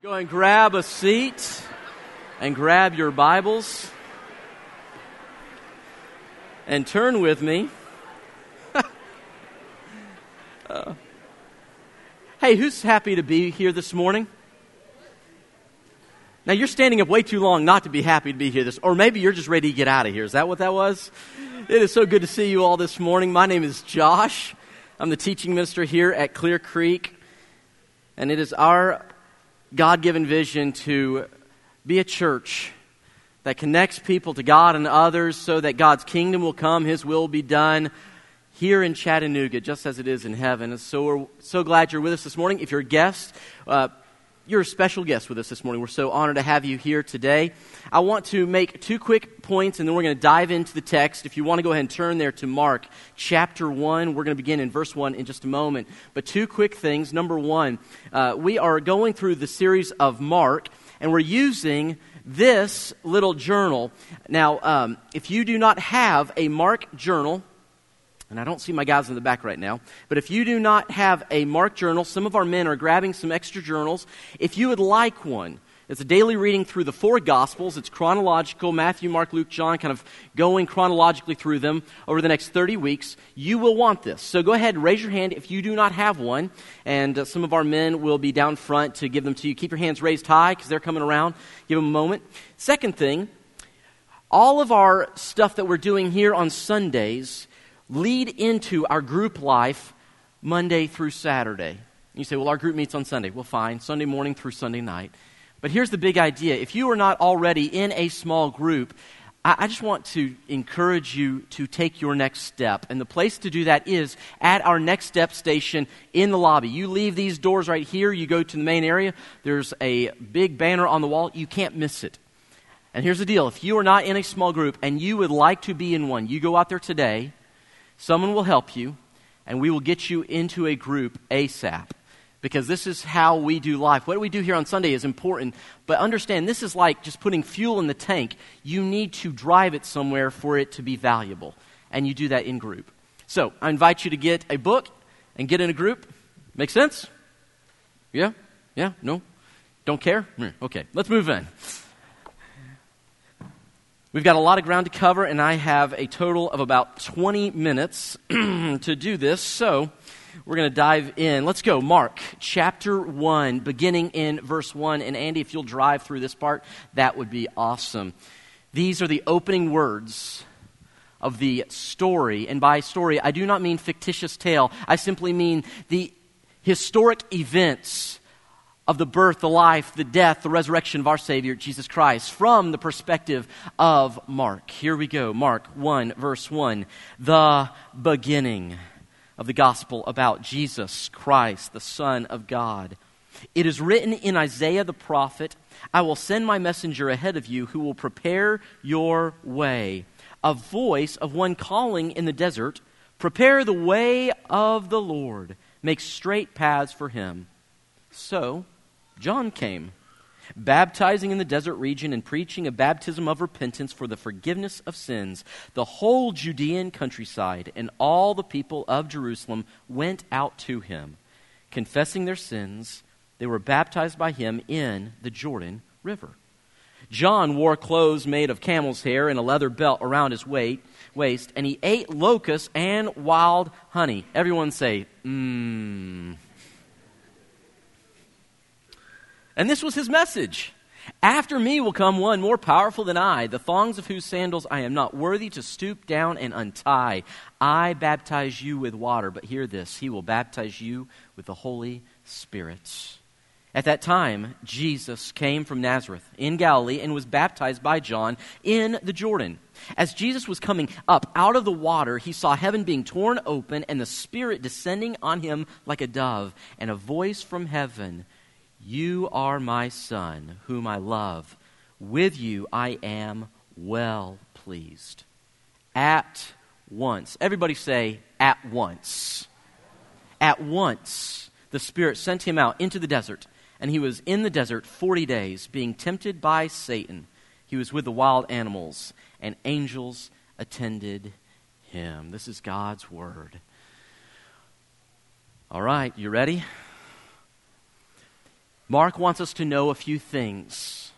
Go and grab a seat and grab your Bibles and turn with me. uh, hey, who's happy to be here this morning? Now, you're standing up way too long not to be happy to be here this, or maybe you're just ready to get out of here. Is that what that was? It is so good to see you all this morning. My name is Josh. I'm the teaching minister here at Clear Creek, and it is our God given vision to be a church that connects people to God and others so that God's kingdom will come, His will be done here in Chattanooga, just as it is in heaven. And so we're so glad you're with us this morning. If you're a guest, uh, you're a special guest with us this morning. We're so honored to have you here today. I want to make two quick points and then we're going to dive into the text. If you want to go ahead and turn there to Mark chapter 1, we're going to begin in verse 1 in just a moment. But two quick things. Number one, uh, we are going through the series of Mark and we're using this little journal. Now, um, if you do not have a Mark journal, and I don't see my guys in the back right now. But if you do not have a Mark journal, some of our men are grabbing some extra journals. If you would like one, it's a daily reading through the four Gospels. It's chronological Matthew, Mark, Luke, John, kind of going chronologically through them over the next 30 weeks. You will want this. So go ahead and raise your hand if you do not have one. And uh, some of our men will be down front to give them to you. Keep your hands raised high because they're coming around. Give them a moment. Second thing, all of our stuff that we're doing here on Sundays lead into our group life Monday through Saturday. You say, well, our group meets on Sunday. Well, fine, Sunday morning through Sunday night. But here's the big idea if you are not already in a small group, I, just want to encourage you to take your next step. And the place to do that is at our next step station in the lobby. You leave these doors right here, you go to the main area, there's a big banner on the wall. You can't miss it. And here's the deal if you are not in a small group and you would like to be in one, you go out there today Someone will help you, and we will get you into a group ASAP. Because this is how we do life. What we do here on Sunday is important, but understand this is like just putting fuel in the tank. You need to drive it somewhere for it to be valuable, and you do that in group. So I invite you to get a book and get in a group. Make sense? Yeah? Yeah? No? Don't care? Okay, let's move in. We've got a lot of ground to cover, and I have a total of about 20 minutes to do this. So we're going to dive in. Let's go. Mark chapter 1, beginning in verse 1. And Andy, if you'll drive through this part, that would be awesome. These are the opening words of the story. And by story, I do not mean fictitious tale, I simply mean the historic events of the birth, the life, the death, the resurrection of our Savior, Jesus Christ, from the perspective of Mark. Here we go. Mark 1, verse 1. The beginning of the gospel about Jesus Christ, the Son of God. It is written in Isaiah the prophet I will send my messenger ahead of you who will prepare your way. A voice of one calling in the desert, Prepare the way of the Lord, make straight paths for him. So, John came, baptizing in the desert region and preaching a baptism of repentance for the forgiveness of sins. The whole Judean countryside and all the people of Jerusalem went out to him. Confessing their sins, they were baptized by him in the Jordan River. John wore clothes made of camel's hair and a leather belt around his weight, waist, and he ate locusts and wild honey. Everyone say, mmm. And this was his message. After me will come one more powerful than I, the thongs of whose sandals I am not worthy to stoop down and untie. I baptize you with water, but hear this He will baptize you with the Holy Spirit. At that time, Jesus came from Nazareth in Galilee and was baptized by John in the Jordan. As Jesus was coming up out of the water, he saw heaven being torn open and the Spirit descending on him like a dove, and a voice from heaven you are my son, whom I love. With you I am well pleased. At once. Everybody say, at once. At once, the Spirit sent him out into the desert, and he was in the desert 40 days, being tempted by Satan. He was with the wild animals, and angels attended him. This is God's word. All right, you ready? Mark wants us to know a few things.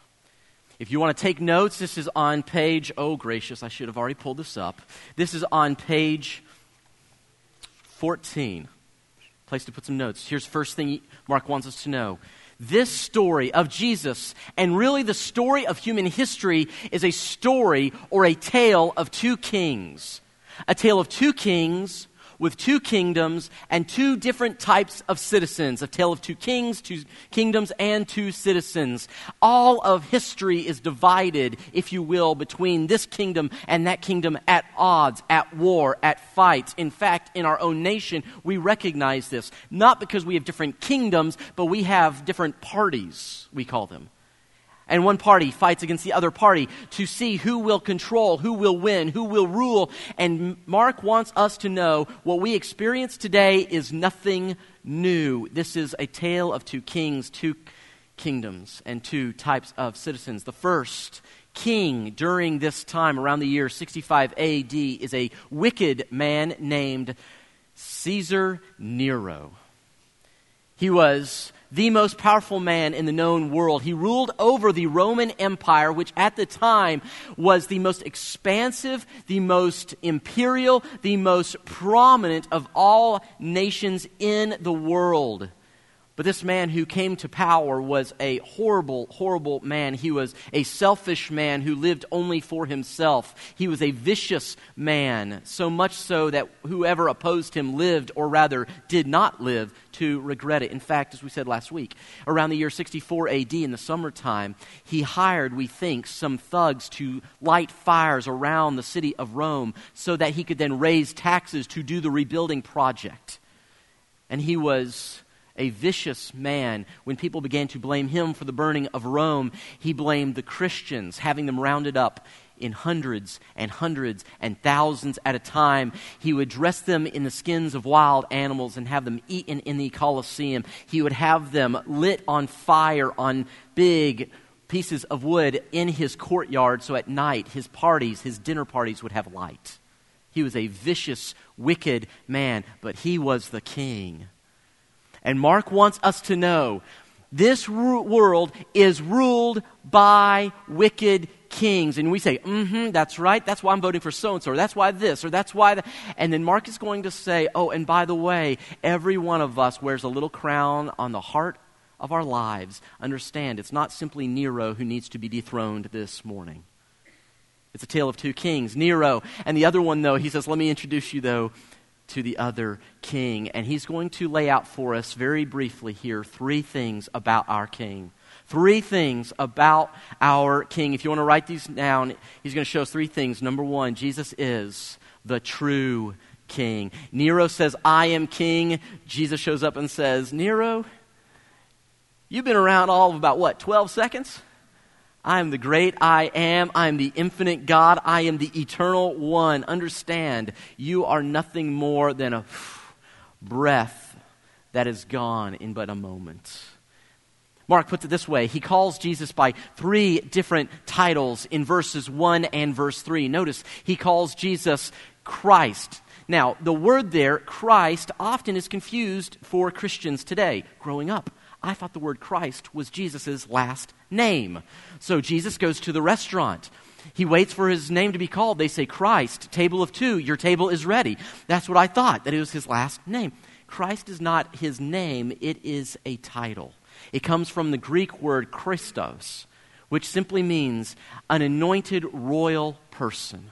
If you want to take notes, this is on page, oh gracious, I should have already pulled this up. This is on page 14. Place to put some notes. Here's the first thing Mark wants us to know. This story of Jesus, and really the story of human history, is a story or a tale of two kings. A tale of two kings with two kingdoms and two different types of citizens. A tale of two kings, two kingdoms, and two citizens. All of history is divided, if you will, between this kingdom and that kingdom at odds, at war, at fights. In fact, in our own nation, we recognize this. Not because we have different kingdoms, but we have different parties, we call them and one party fights against the other party to see who will control, who will win, who will rule. And Mark wants us to know what we experience today is nothing new. This is a tale of two kings, two kingdoms, and two types of citizens. The first king during this time, around the year 65 AD, is a wicked man named Caesar Nero. He was the most powerful man in the known world. He ruled over the Roman Empire, which at the time was the most expansive, the most imperial, the most prominent of all nations in the world. But this man who came to power was a horrible, horrible man. He was a selfish man who lived only for himself. He was a vicious man, so much so that whoever opposed him lived, or rather did not live, to regret it. In fact, as we said last week, around the year 64 AD in the summertime, he hired, we think, some thugs to light fires around the city of Rome so that he could then raise taxes to do the rebuilding project. And he was a vicious man. When people began to blame him for the burning of Rome, he blamed the Christians, having them rounded up in hundreds and hundreds and thousands at a time. He would dress them in the skins of wild animals and have them eaten in the Colosseum. He would have them lit on fire on big pieces of wood in his courtyard so at night his parties, his dinner parties, would have light. He was a vicious, wicked man, but he was the king. And Mark wants us to know this ru- world is ruled by wicked kings. And we say, mm hmm, that's right. That's why I'm voting for so and so, or that's why this, or that's why that. And then Mark is going to say, oh, and by the way, every one of us wears a little crown on the heart of our lives. Understand, it's not simply Nero who needs to be dethroned this morning. It's a tale of two kings, Nero. And the other one, though, he says, let me introduce you, though, to the other king. And he's going to lay out for us very briefly here three things about our king. Three things about our king. If you want to write these down, he's going to show us three things. Number one, Jesus is the true king. Nero says, I am king. Jesus shows up and says, Nero, you've been around all of about what, 12 seconds? I am the great I am. I am the infinite God. I am the eternal one. Understand, you are nothing more than a breath that is gone in but a moment. Mark puts it this way He calls Jesus by three different titles in verses 1 and verse 3. Notice, he calls Jesus Christ. Now, the word there, Christ, often is confused for Christians today, growing up. I thought the word Christ was Jesus' last name. So Jesus goes to the restaurant. He waits for his name to be called. They say, Christ, table of two, your table is ready. That's what I thought, that it was his last name. Christ is not his name, it is a title. It comes from the Greek word Christos, which simply means an anointed royal person.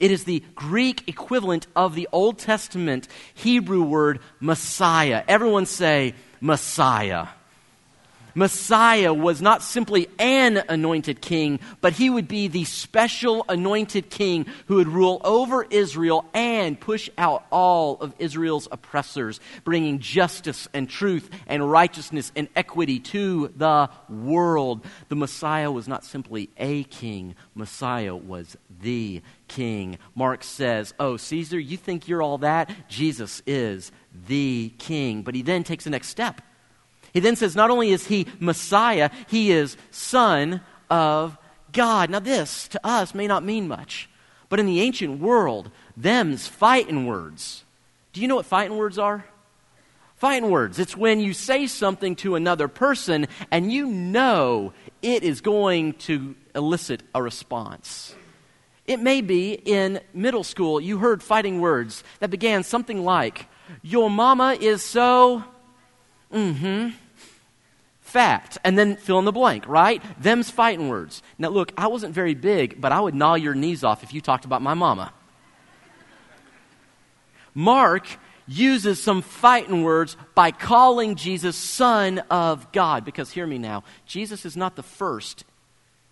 It is the Greek equivalent of the Old Testament Hebrew word Messiah. Everyone say, Messiah. Messiah was not simply an anointed king, but he would be the special anointed king who would rule over Israel and push out all of Israel's oppressors, bringing justice and truth and righteousness and equity to the world. The Messiah was not simply a king, Messiah was the king. Mark says, Oh, Caesar, you think you're all that? Jesus is the king. But he then takes the next step. He then says, not only is he Messiah, he is Son of God. Now, this to us may not mean much, but in the ancient world, them's fighting words. Do you know what fighting words are? Fighting words. It's when you say something to another person and you know it is going to elicit a response. It may be in middle school you heard fighting words that began something like, Your mama is so, mm hmm, fat. And then fill in the blank, right? Them's fighting words. Now, look, I wasn't very big, but I would gnaw your knees off if you talked about my mama. Mark uses some fighting words by calling Jesus Son of God. Because hear me now, Jesus is not the first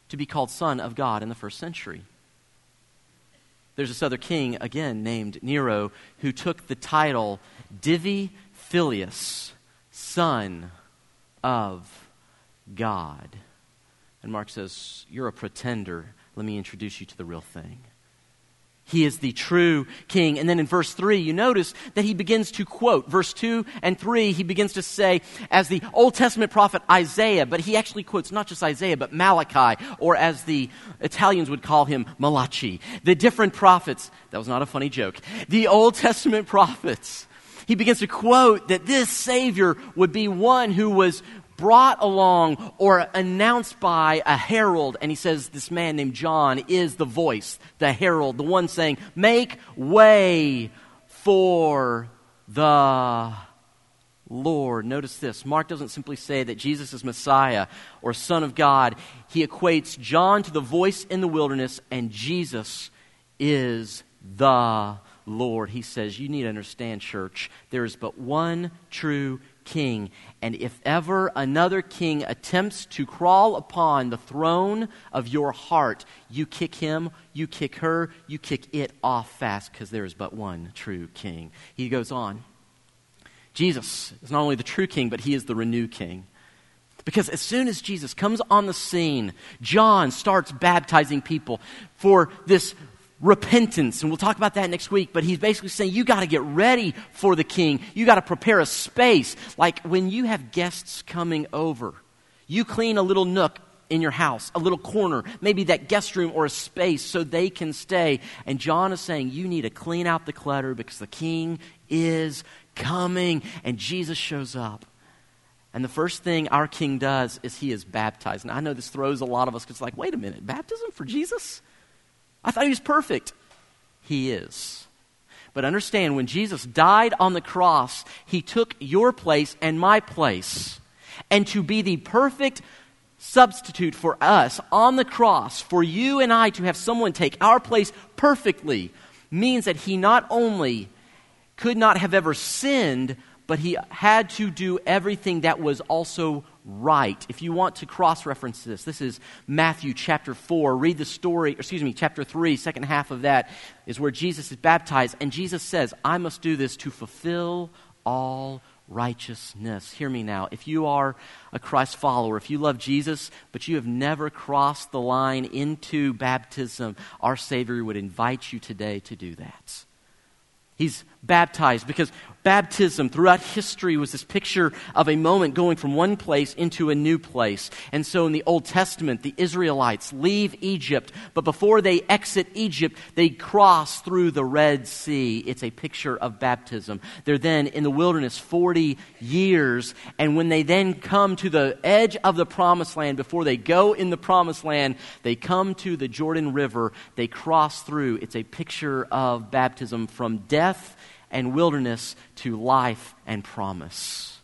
to be called Son of God in the first century. There's this other king, again named Nero, who took the title Divi Filius, Son of God. And Mark says, You're a pretender. Let me introduce you to the real thing. He is the true king. And then in verse 3, you notice that he begins to quote. Verse 2 and 3, he begins to say, as the Old Testament prophet Isaiah, but he actually quotes not just Isaiah, but Malachi, or as the Italians would call him, Malachi. The different prophets. That was not a funny joke. The Old Testament prophets. He begins to quote that this Savior would be one who was brought along or announced by a herald. And he says this man named John is the voice, the herald, the one saying, Make way for the Lord. Notice this. Mark doesn't simply say that Jesus is Messiah or Son of God. He equates John to the voice in the wilderness, and Jesus is the Lord. He says, You need to understand, church, there is but one true king. And if ever another king attempts to crawl upon the throne of your heart, you kick him, you kick her, you kick it off fast because there is but one true king. He goes on. Jesus is not only the true king, but he is the renewed king. Because as soon as Jesus comes on the scene, John starts baptizing people for this repentance. And we'll talk about that next week. But he's basically saying you got to get ready for the king. You got to prepare a space. Like when you have guests coming over, you clean a little nook in your house, a little corner, maybe that guest room or a space so they can stay. And John is saying you need to clean out the clutter because the king is coming. And Jesus shows up. And the first thing our king does is he is baptized. And I know this throws a lot of us because, like, wait a minute, baptism for Jesus? I thought he was perfect. He is. But understand, when Jesus died on the cross, he took your place and my place. And to be the perfect substitute for us on the cross, for you and I to have someone take our place perfectly, means that he not only could not have ever sinned, but he had to do everything that was also right. If you want to cross reference this, this is Matthew chapter 4. Read the story, excuse me, chapter 3, second half of that is where Jesus is baptized. And Jesus says, I must do this to fulfill all righteousness. Hear me now. If you are a Christ follower, if you love Jesus, but you have never crossed the line into baptism, our Savior would invite you today to do that. He's baptized because baptism throughout history was this picture of a moment going from one place into a new place. And so in the Old Testament, the Israelites leave Egypt, but before they exit Egypt, they cross through the Red Sea. It's a picture of baptism. They're then in the wilderness 40 years, and when they then come to the edge of the promised land, before they go in the promised land, they come to the Jordan River, they cross through. It's a picture of baptism from death and wilderness to life and promise.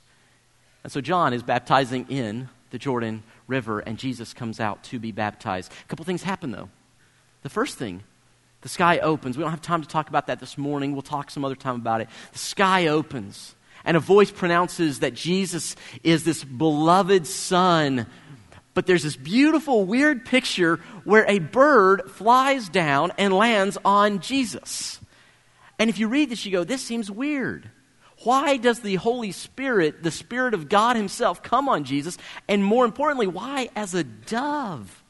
And so John is baptizing in the Jordan River, and Jesus comes out to be baptized. A couple things happen, though. The first thing, the sky opens. We don't have time to talk about that this morning. We'll talk some other time about it. The sky opens, and a voice pronounces that Jesus is this beloved Son. But there's this beautiful, weird picture where a bird flies down and lands on Jesus. And if you read this, you go, this seems weird. Why does the Holy Spirit, the Spirit of God Himself, come on Jesus? And more importantly, why as a dove?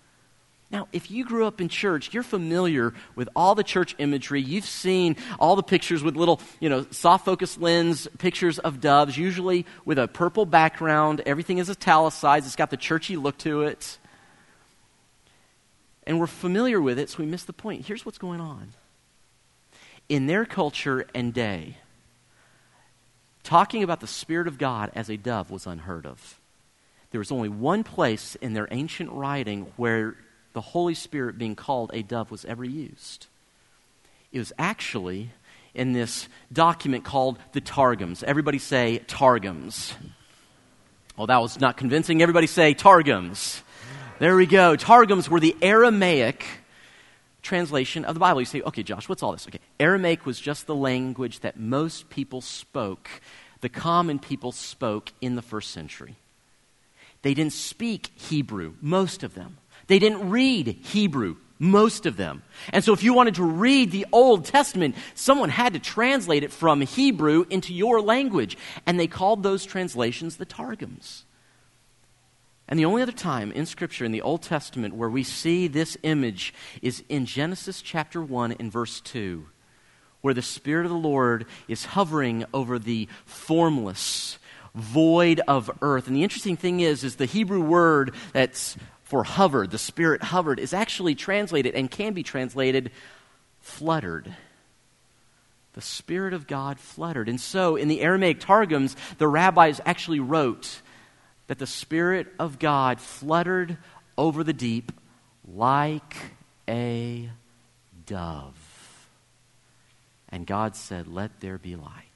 Now, if you grew up in church, you're familiar with all the church imagery. You've seen all the pictures with little, you know, soft focus lens pictures of doves, usually with a purple background. Everything is italicized, it's got the churchy look to it. And we're familiar with it, so we miss the point. Here's what's going on in their culture and day, talking about the Spirit of God as a dove was unheard of. There was only one place in their ancient writing where the Holy Spirit being called a dove was ever used. It was actually in this document called the Targums. Everybody say Targums. Well, that was not convincing. Everybody say Targums. There we go. Targums were the Aramaic translation of the Bible. You say, okay, Josh, what's all this? Okay, Aramaic was just the language that most people spoke, the common people spoke in the first century. They didn't speak Hebrew, most of them. They didn't read Hebrew, most of them. And so, if you wanted to read the Old Testament, someone had to translate it from Hebrew into your language. And they called those translations the Targums. And the only other time in Scripture, in the Old Testament, where we see this image is in Genesis chapter 1 and verse 2, where the Spirit of the Lord is hovering over the formless, void of earth. And the interesting thing is, is the Hebrew word that's for hovered, the Spirit hovered, is actually translated and can be translated fluttered. The Spirit of God fluttered. And so in the Aramaic Targums, the rabbis actually wrote that the Spirit of God fluttered over the deep like a dove. And God said, Let there be light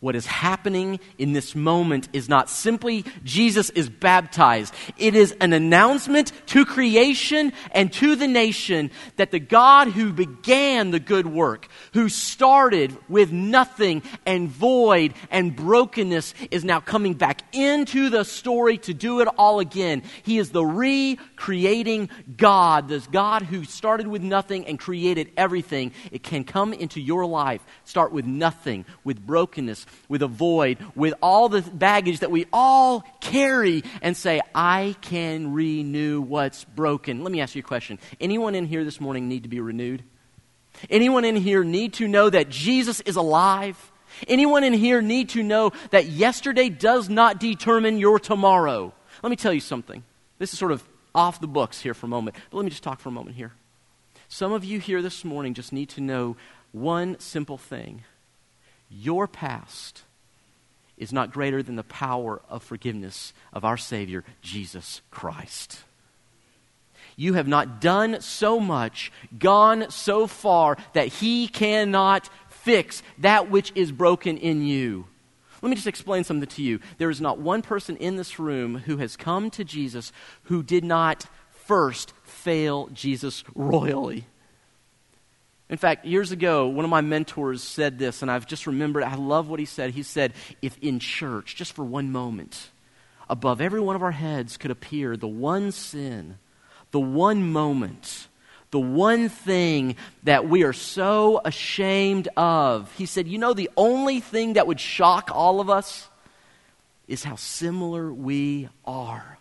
what is happening in this moment is not simply Jesus is baptized. It is an announcement to creation and to the nation that the God who began the good work, who started with nothing and void and brokenness, is now coming back into the story to do it all again. He is the recreating God, this God who started with nothing and created everything. It can come into your life, start with nothing, with brokenness with a void, with all the baggage that we all carry, and say, I can renew what's broken. Let me ask you a question. Anyone in here this morning need to be renewed? Anyone in here need to know that Jesus is alive? Anyone in here need to know that yesterday does not determine your tomorrow? Let me tell you something. This is sort of off the books here for a moment, but let me just talk for a moment here. Some of you here this morning just need to know one simple thing your past is not greater than the power of forgiveness of our Savior, Jesus Christ. You have not done so much, gone so far, that He cannot fix that which is broken in you. Let me just explain something to you. There is not one person in this room who has come to Jesus who did not first fail Jesus royally. In fact, years ago, one of my mentors said this, and I've just remembered, I love what he said. He said, If in church, just for one moment, above every one of our heads could appear the one sin, the one moment, the one thing that we are so ashamed of, he said, You know, the only thing that would shock all of us is how similar we are.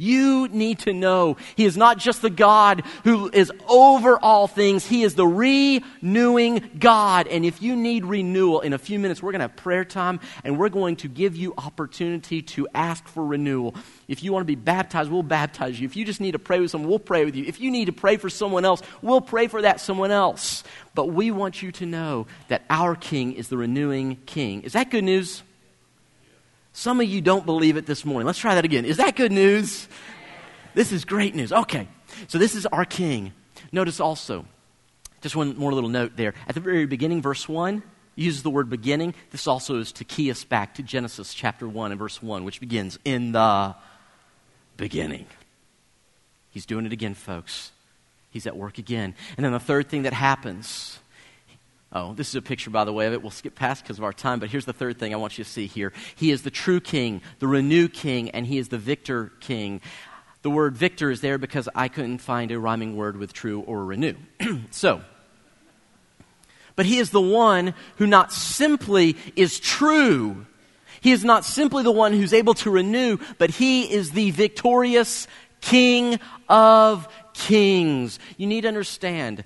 You need to know He is not just the God who is over all things, He is the renewing God. And if you need renewal, in a few minutes, we're going to have prayer time and we're going to give you opportunity to ask for renewal. If you want to be baptized, we'll baptize you. If you just need to pray with someone, we'll pray with you. If you need to pray for someone else, we'll pray for that someone else. But we want you to know that our King is the renewing King. Is that good news? Some of you don't believe it this morning. Let's try that again. Is that good news? This is great news. Okay. So this is our king. Notice also, just one more little note there. At the very beginning, verse 1 uses the word beginning. This also is to key us back to Genesis chapter 1 and verse 1, which begins in the beginning. He's doing it again, folks. He's at work again. And then the third thing that happens Oh, this is a picture, by the way, of it. We'll skip past because of our time, but here's the third thing I want you to see here. He is the true king, the renew king, and he is the victor king. The word victor is there because I couldn't find a rhyming word with true or renew. so, but he is the one who not simply is true, he is not simply the one who's able to renew, but he is the victorious king of kings. You need to understand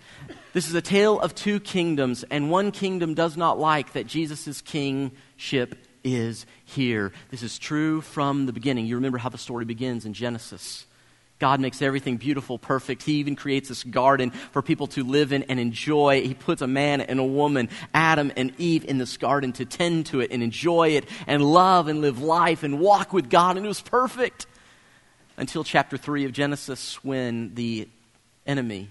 this is a tale of two kingdoms, and one kingdom does not like that Jesus' kingship is here. This is true from the beginning. You remember how the story begins in Genesis. God makes everything beautiful, perfect. He even creates this garden for people to live in and enjoy. He puts a man and a woman, Adam and Eve, in this garden to tend to it and enjoy it and love and live life and walk with God. And it was perfect until chapter 3 of Genesis when the enemy,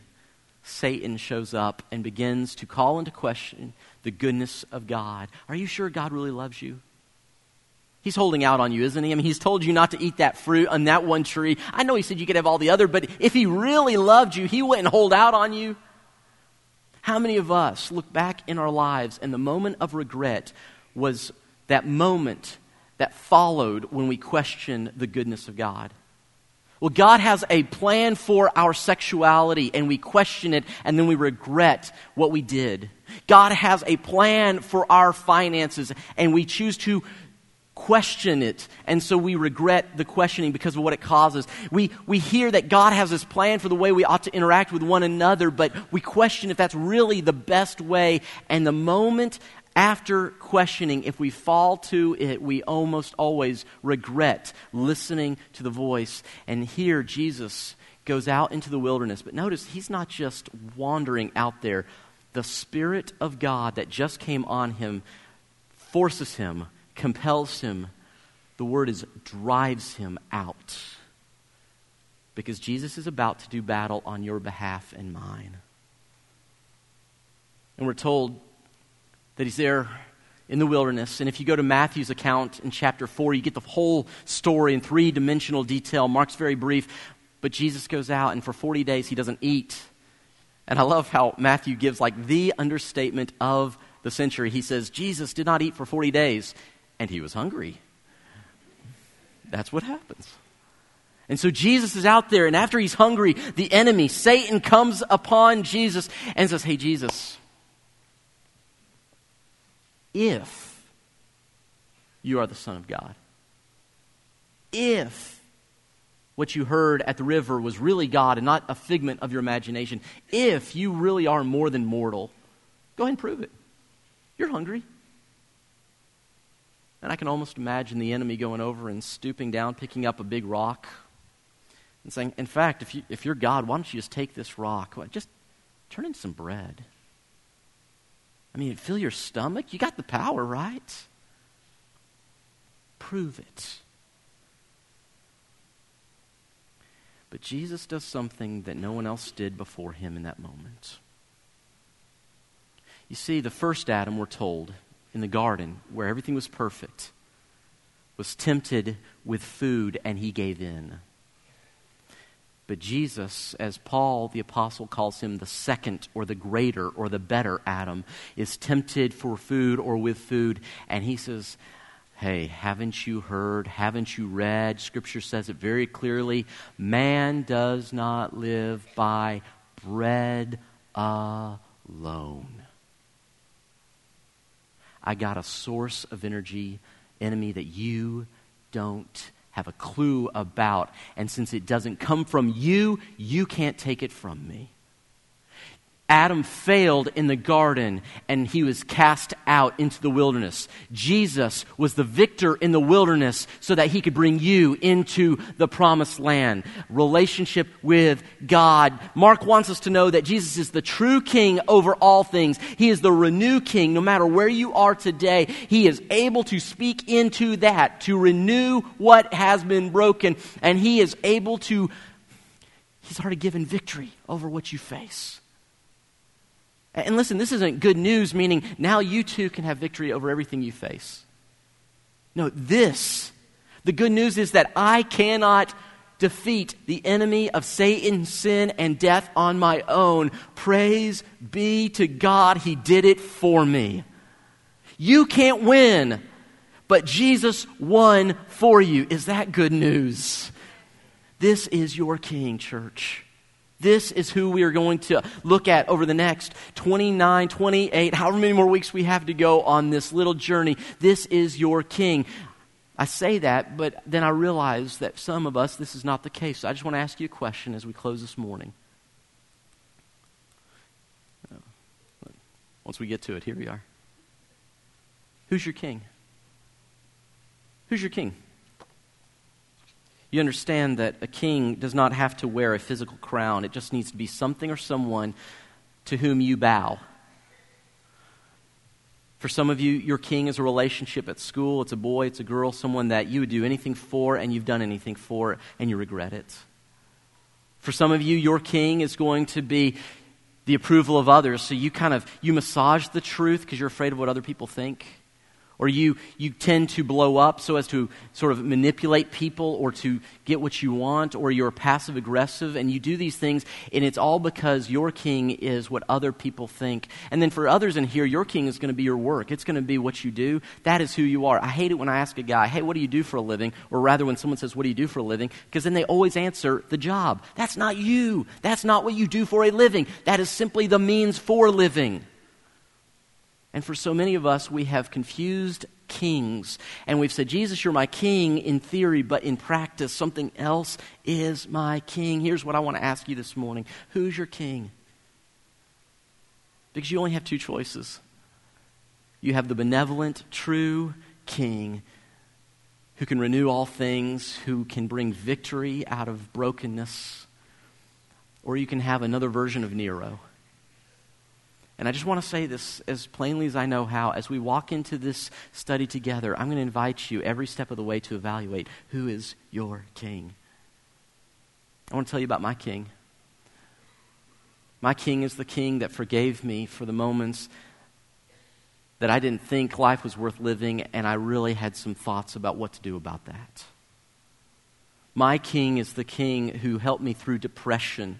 Satan, shows up and begins to call into question the goodness of God. Are you sure God really loves you? He's holding out on you, isn't he? I mean, he's told you not to eat that fruit on that one tree. I know he said you could have all the other, but if he really loved you, he wouldn't hold out on you. How many of us look back in our lives and the moment of regret was that moment that followed when we questioned the goodness of God? Well, God has a plan for our sexuality, and we question it, and then we regret what we did. God has a plan for our finances, and we choose to question it. And so we regret the questioning because of what it causes. We, we hear that God has this plan for the way we ought to interact with one another, but we question if that's really the best way. And the moment after questioning, if we fall to it, we almost always regret listening to the voice. And here, Jesus goes out into the wilderness. But notice, he's not just wandering out there. The Spirit of God that just came on him forces him, compels him. The word is drives him out. Because Jesus is about to do battle on your behalf and mine. And we're told that he's there in the wilderness. And if you go to Matthew's account in chapter 4, you get the whole story in three dimensional detail. Mark's very brief, but Jesus goes out, and for 40 days he doesn't eat. And I love how Matthew gives like the understatement of the century. He says, Jesus did not eat for 40 days, and he was hungry. That's what happens. And so Jesus is out there, and after he's hungry, the enemy, Satan, comes upon Jesus and says, Hey, Jesus, if you are the Son of God. If what you heard at the river was really God and not a figment of your imagination, if you really are more than mortal, go ahead and prove it. You're hungry. And I can almost imagine the enemy going over and stooping down, picking up a big rock, and saying, In fact, if, you, if you're God, why don't you just take this rock? Just turn into some bread. I mean, fill your stomach. You got the power, right? Prove it. But Jesus does something that no one else did before him in that moment. You see, the first Adam, we're told, in the garden, where everything was perfect, was tempted with food and he gave in. But Jesus, as Paul the Apostle calls him, the second or the greater or the better Adam, is tempted for food or with food. And he says, Hey, haven't you heard? Haven't you read? Scripture says it very clearly. Man does not live by bread alone. I got a source of energy, enemy, that you don't have a clue about. And since it doesn't come from you, you can't take it from me. Adam failed in the garden and he was cast out into the wilderness. Jesus was the victor in the wilderness so that he could bring you into the promised land. Relationship with God. Mark wants us to know that Jesus is the true king over all things. He is the renew king no matter where you are today. He is able to speak into that, to renew what has been broken, and he is able to, he's already given victory over what you face. And listen, this isn't good news, meaning now you too can have victory over everything you face. No, this, the good news is that I cannot defeat the enemy of Satan, sin, and death on my own. Praise be to God, He did it for me. You can't win, but Jesus won for you. Is that good news? This is your King, church. This is who we are going to look at over the next 29, 28, however many more weeks we have to go on this little journey. This is your king. I say that, but then I realize that some of us, this is not the case. So I just want to ask you a question as we close this morning. Once we get to it, here we are. Who's your king? Who's your king? You understand that a king does not have to wear a physical crown, it just needs to be something or someone to whom you bow. For some of you, your king is a relationship at school. It's a boy, it's a girl, someone that you would do anything for and you've done anything for and you regret it. For some of you, your king is going to be the approval of others. So you kind of you massage the truth because you're afraid of what other people think or you, you tend to blow up so as to sort of manipulate people or to get what you want, or you're passive aggressive, and you do these things, and it's all because your king is what other people think. And then for others in here, your king is going to be your work, it's going to be what you do. That is who you are. I hate it when I ask a guy, hey, what do you do for a living? Or rather, when someone says, what do you do for a living? Because then they always answer the job. That's not you. That's not what you do for a living. That is simply the means for living. And for so many of us, we have confused kings. And we've said, Jesus, you're my king in theory, but in practice, something else is my king. Here's what I want to ask you this morning Who's your king? Because you only have two choices. You have the benevolent, true king who can renew all things, who can bring victory out of brokenness, or you can have another version of Nero and I just want to say this as plainly as I know how. As we walk into this study together, I'm going to invite you every step of the way to evaluate who is your king. I want to tell you about my king. My king is the king that forgave me for the moments that I didn't think life was worth living, and I really had some thoughts about what to do about that. My king is the king who helped me through depression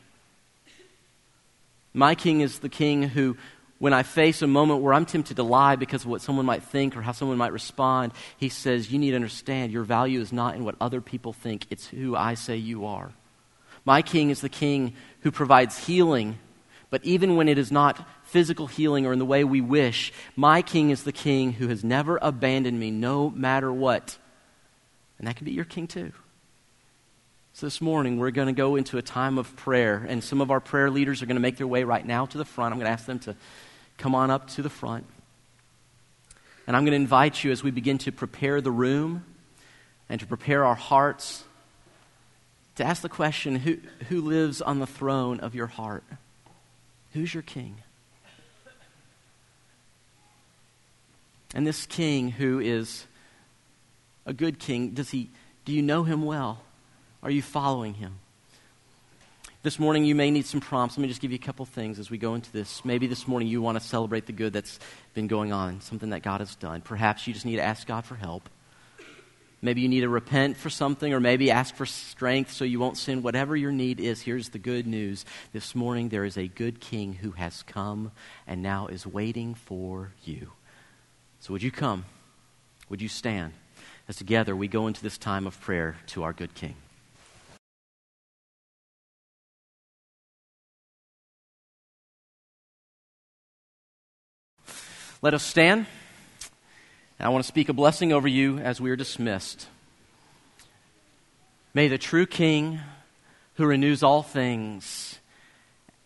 my king is the king who, when I face a moment where I'm tempted to lie because of what someone might think or how someone might respond, he says, You need to understand your value is not in what other people think, it's who I say you are. My king is the king who provides healing, but even when it is not physical healing or in the way we wish, my king is the king who has never abandoned me no matter what. And that can be your king too. So, this morning, we're going to go into a time of prayer, and some of our prayer leaders are going to make their way right now to the front. I'm going to ask them to come on up to the front. And I'm going to invite you as we begin to prepare the room and to prepare our hearts to ask the question who, who lives on the throne of your heart? Who's your king? And this king who is a good king, does he, do you know him well? Are you following him? This morning, you may need some prompts. Let me just give you a couple things as we go into this. Maybe this morning you want to celebrate the good that's been going on, something that God has done. Perhaps you just need to ask God for help. Maybe you need to repent for something, or maybe ask for strength so you won't sin. Whatever your need is, here's the good news. This morning, there is a good king who has come and now is waiting for you. So, would you come? Would you stand? As together we go into this time of prayer to our good king. Let us stand. I want to speak a blessing over you as we are dismissed. May the true King, who renews all things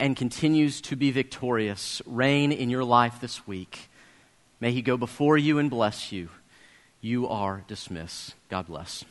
and continues to be victorious, reign in your life this week. May he go before you and bless you. You are dismissed. God bless.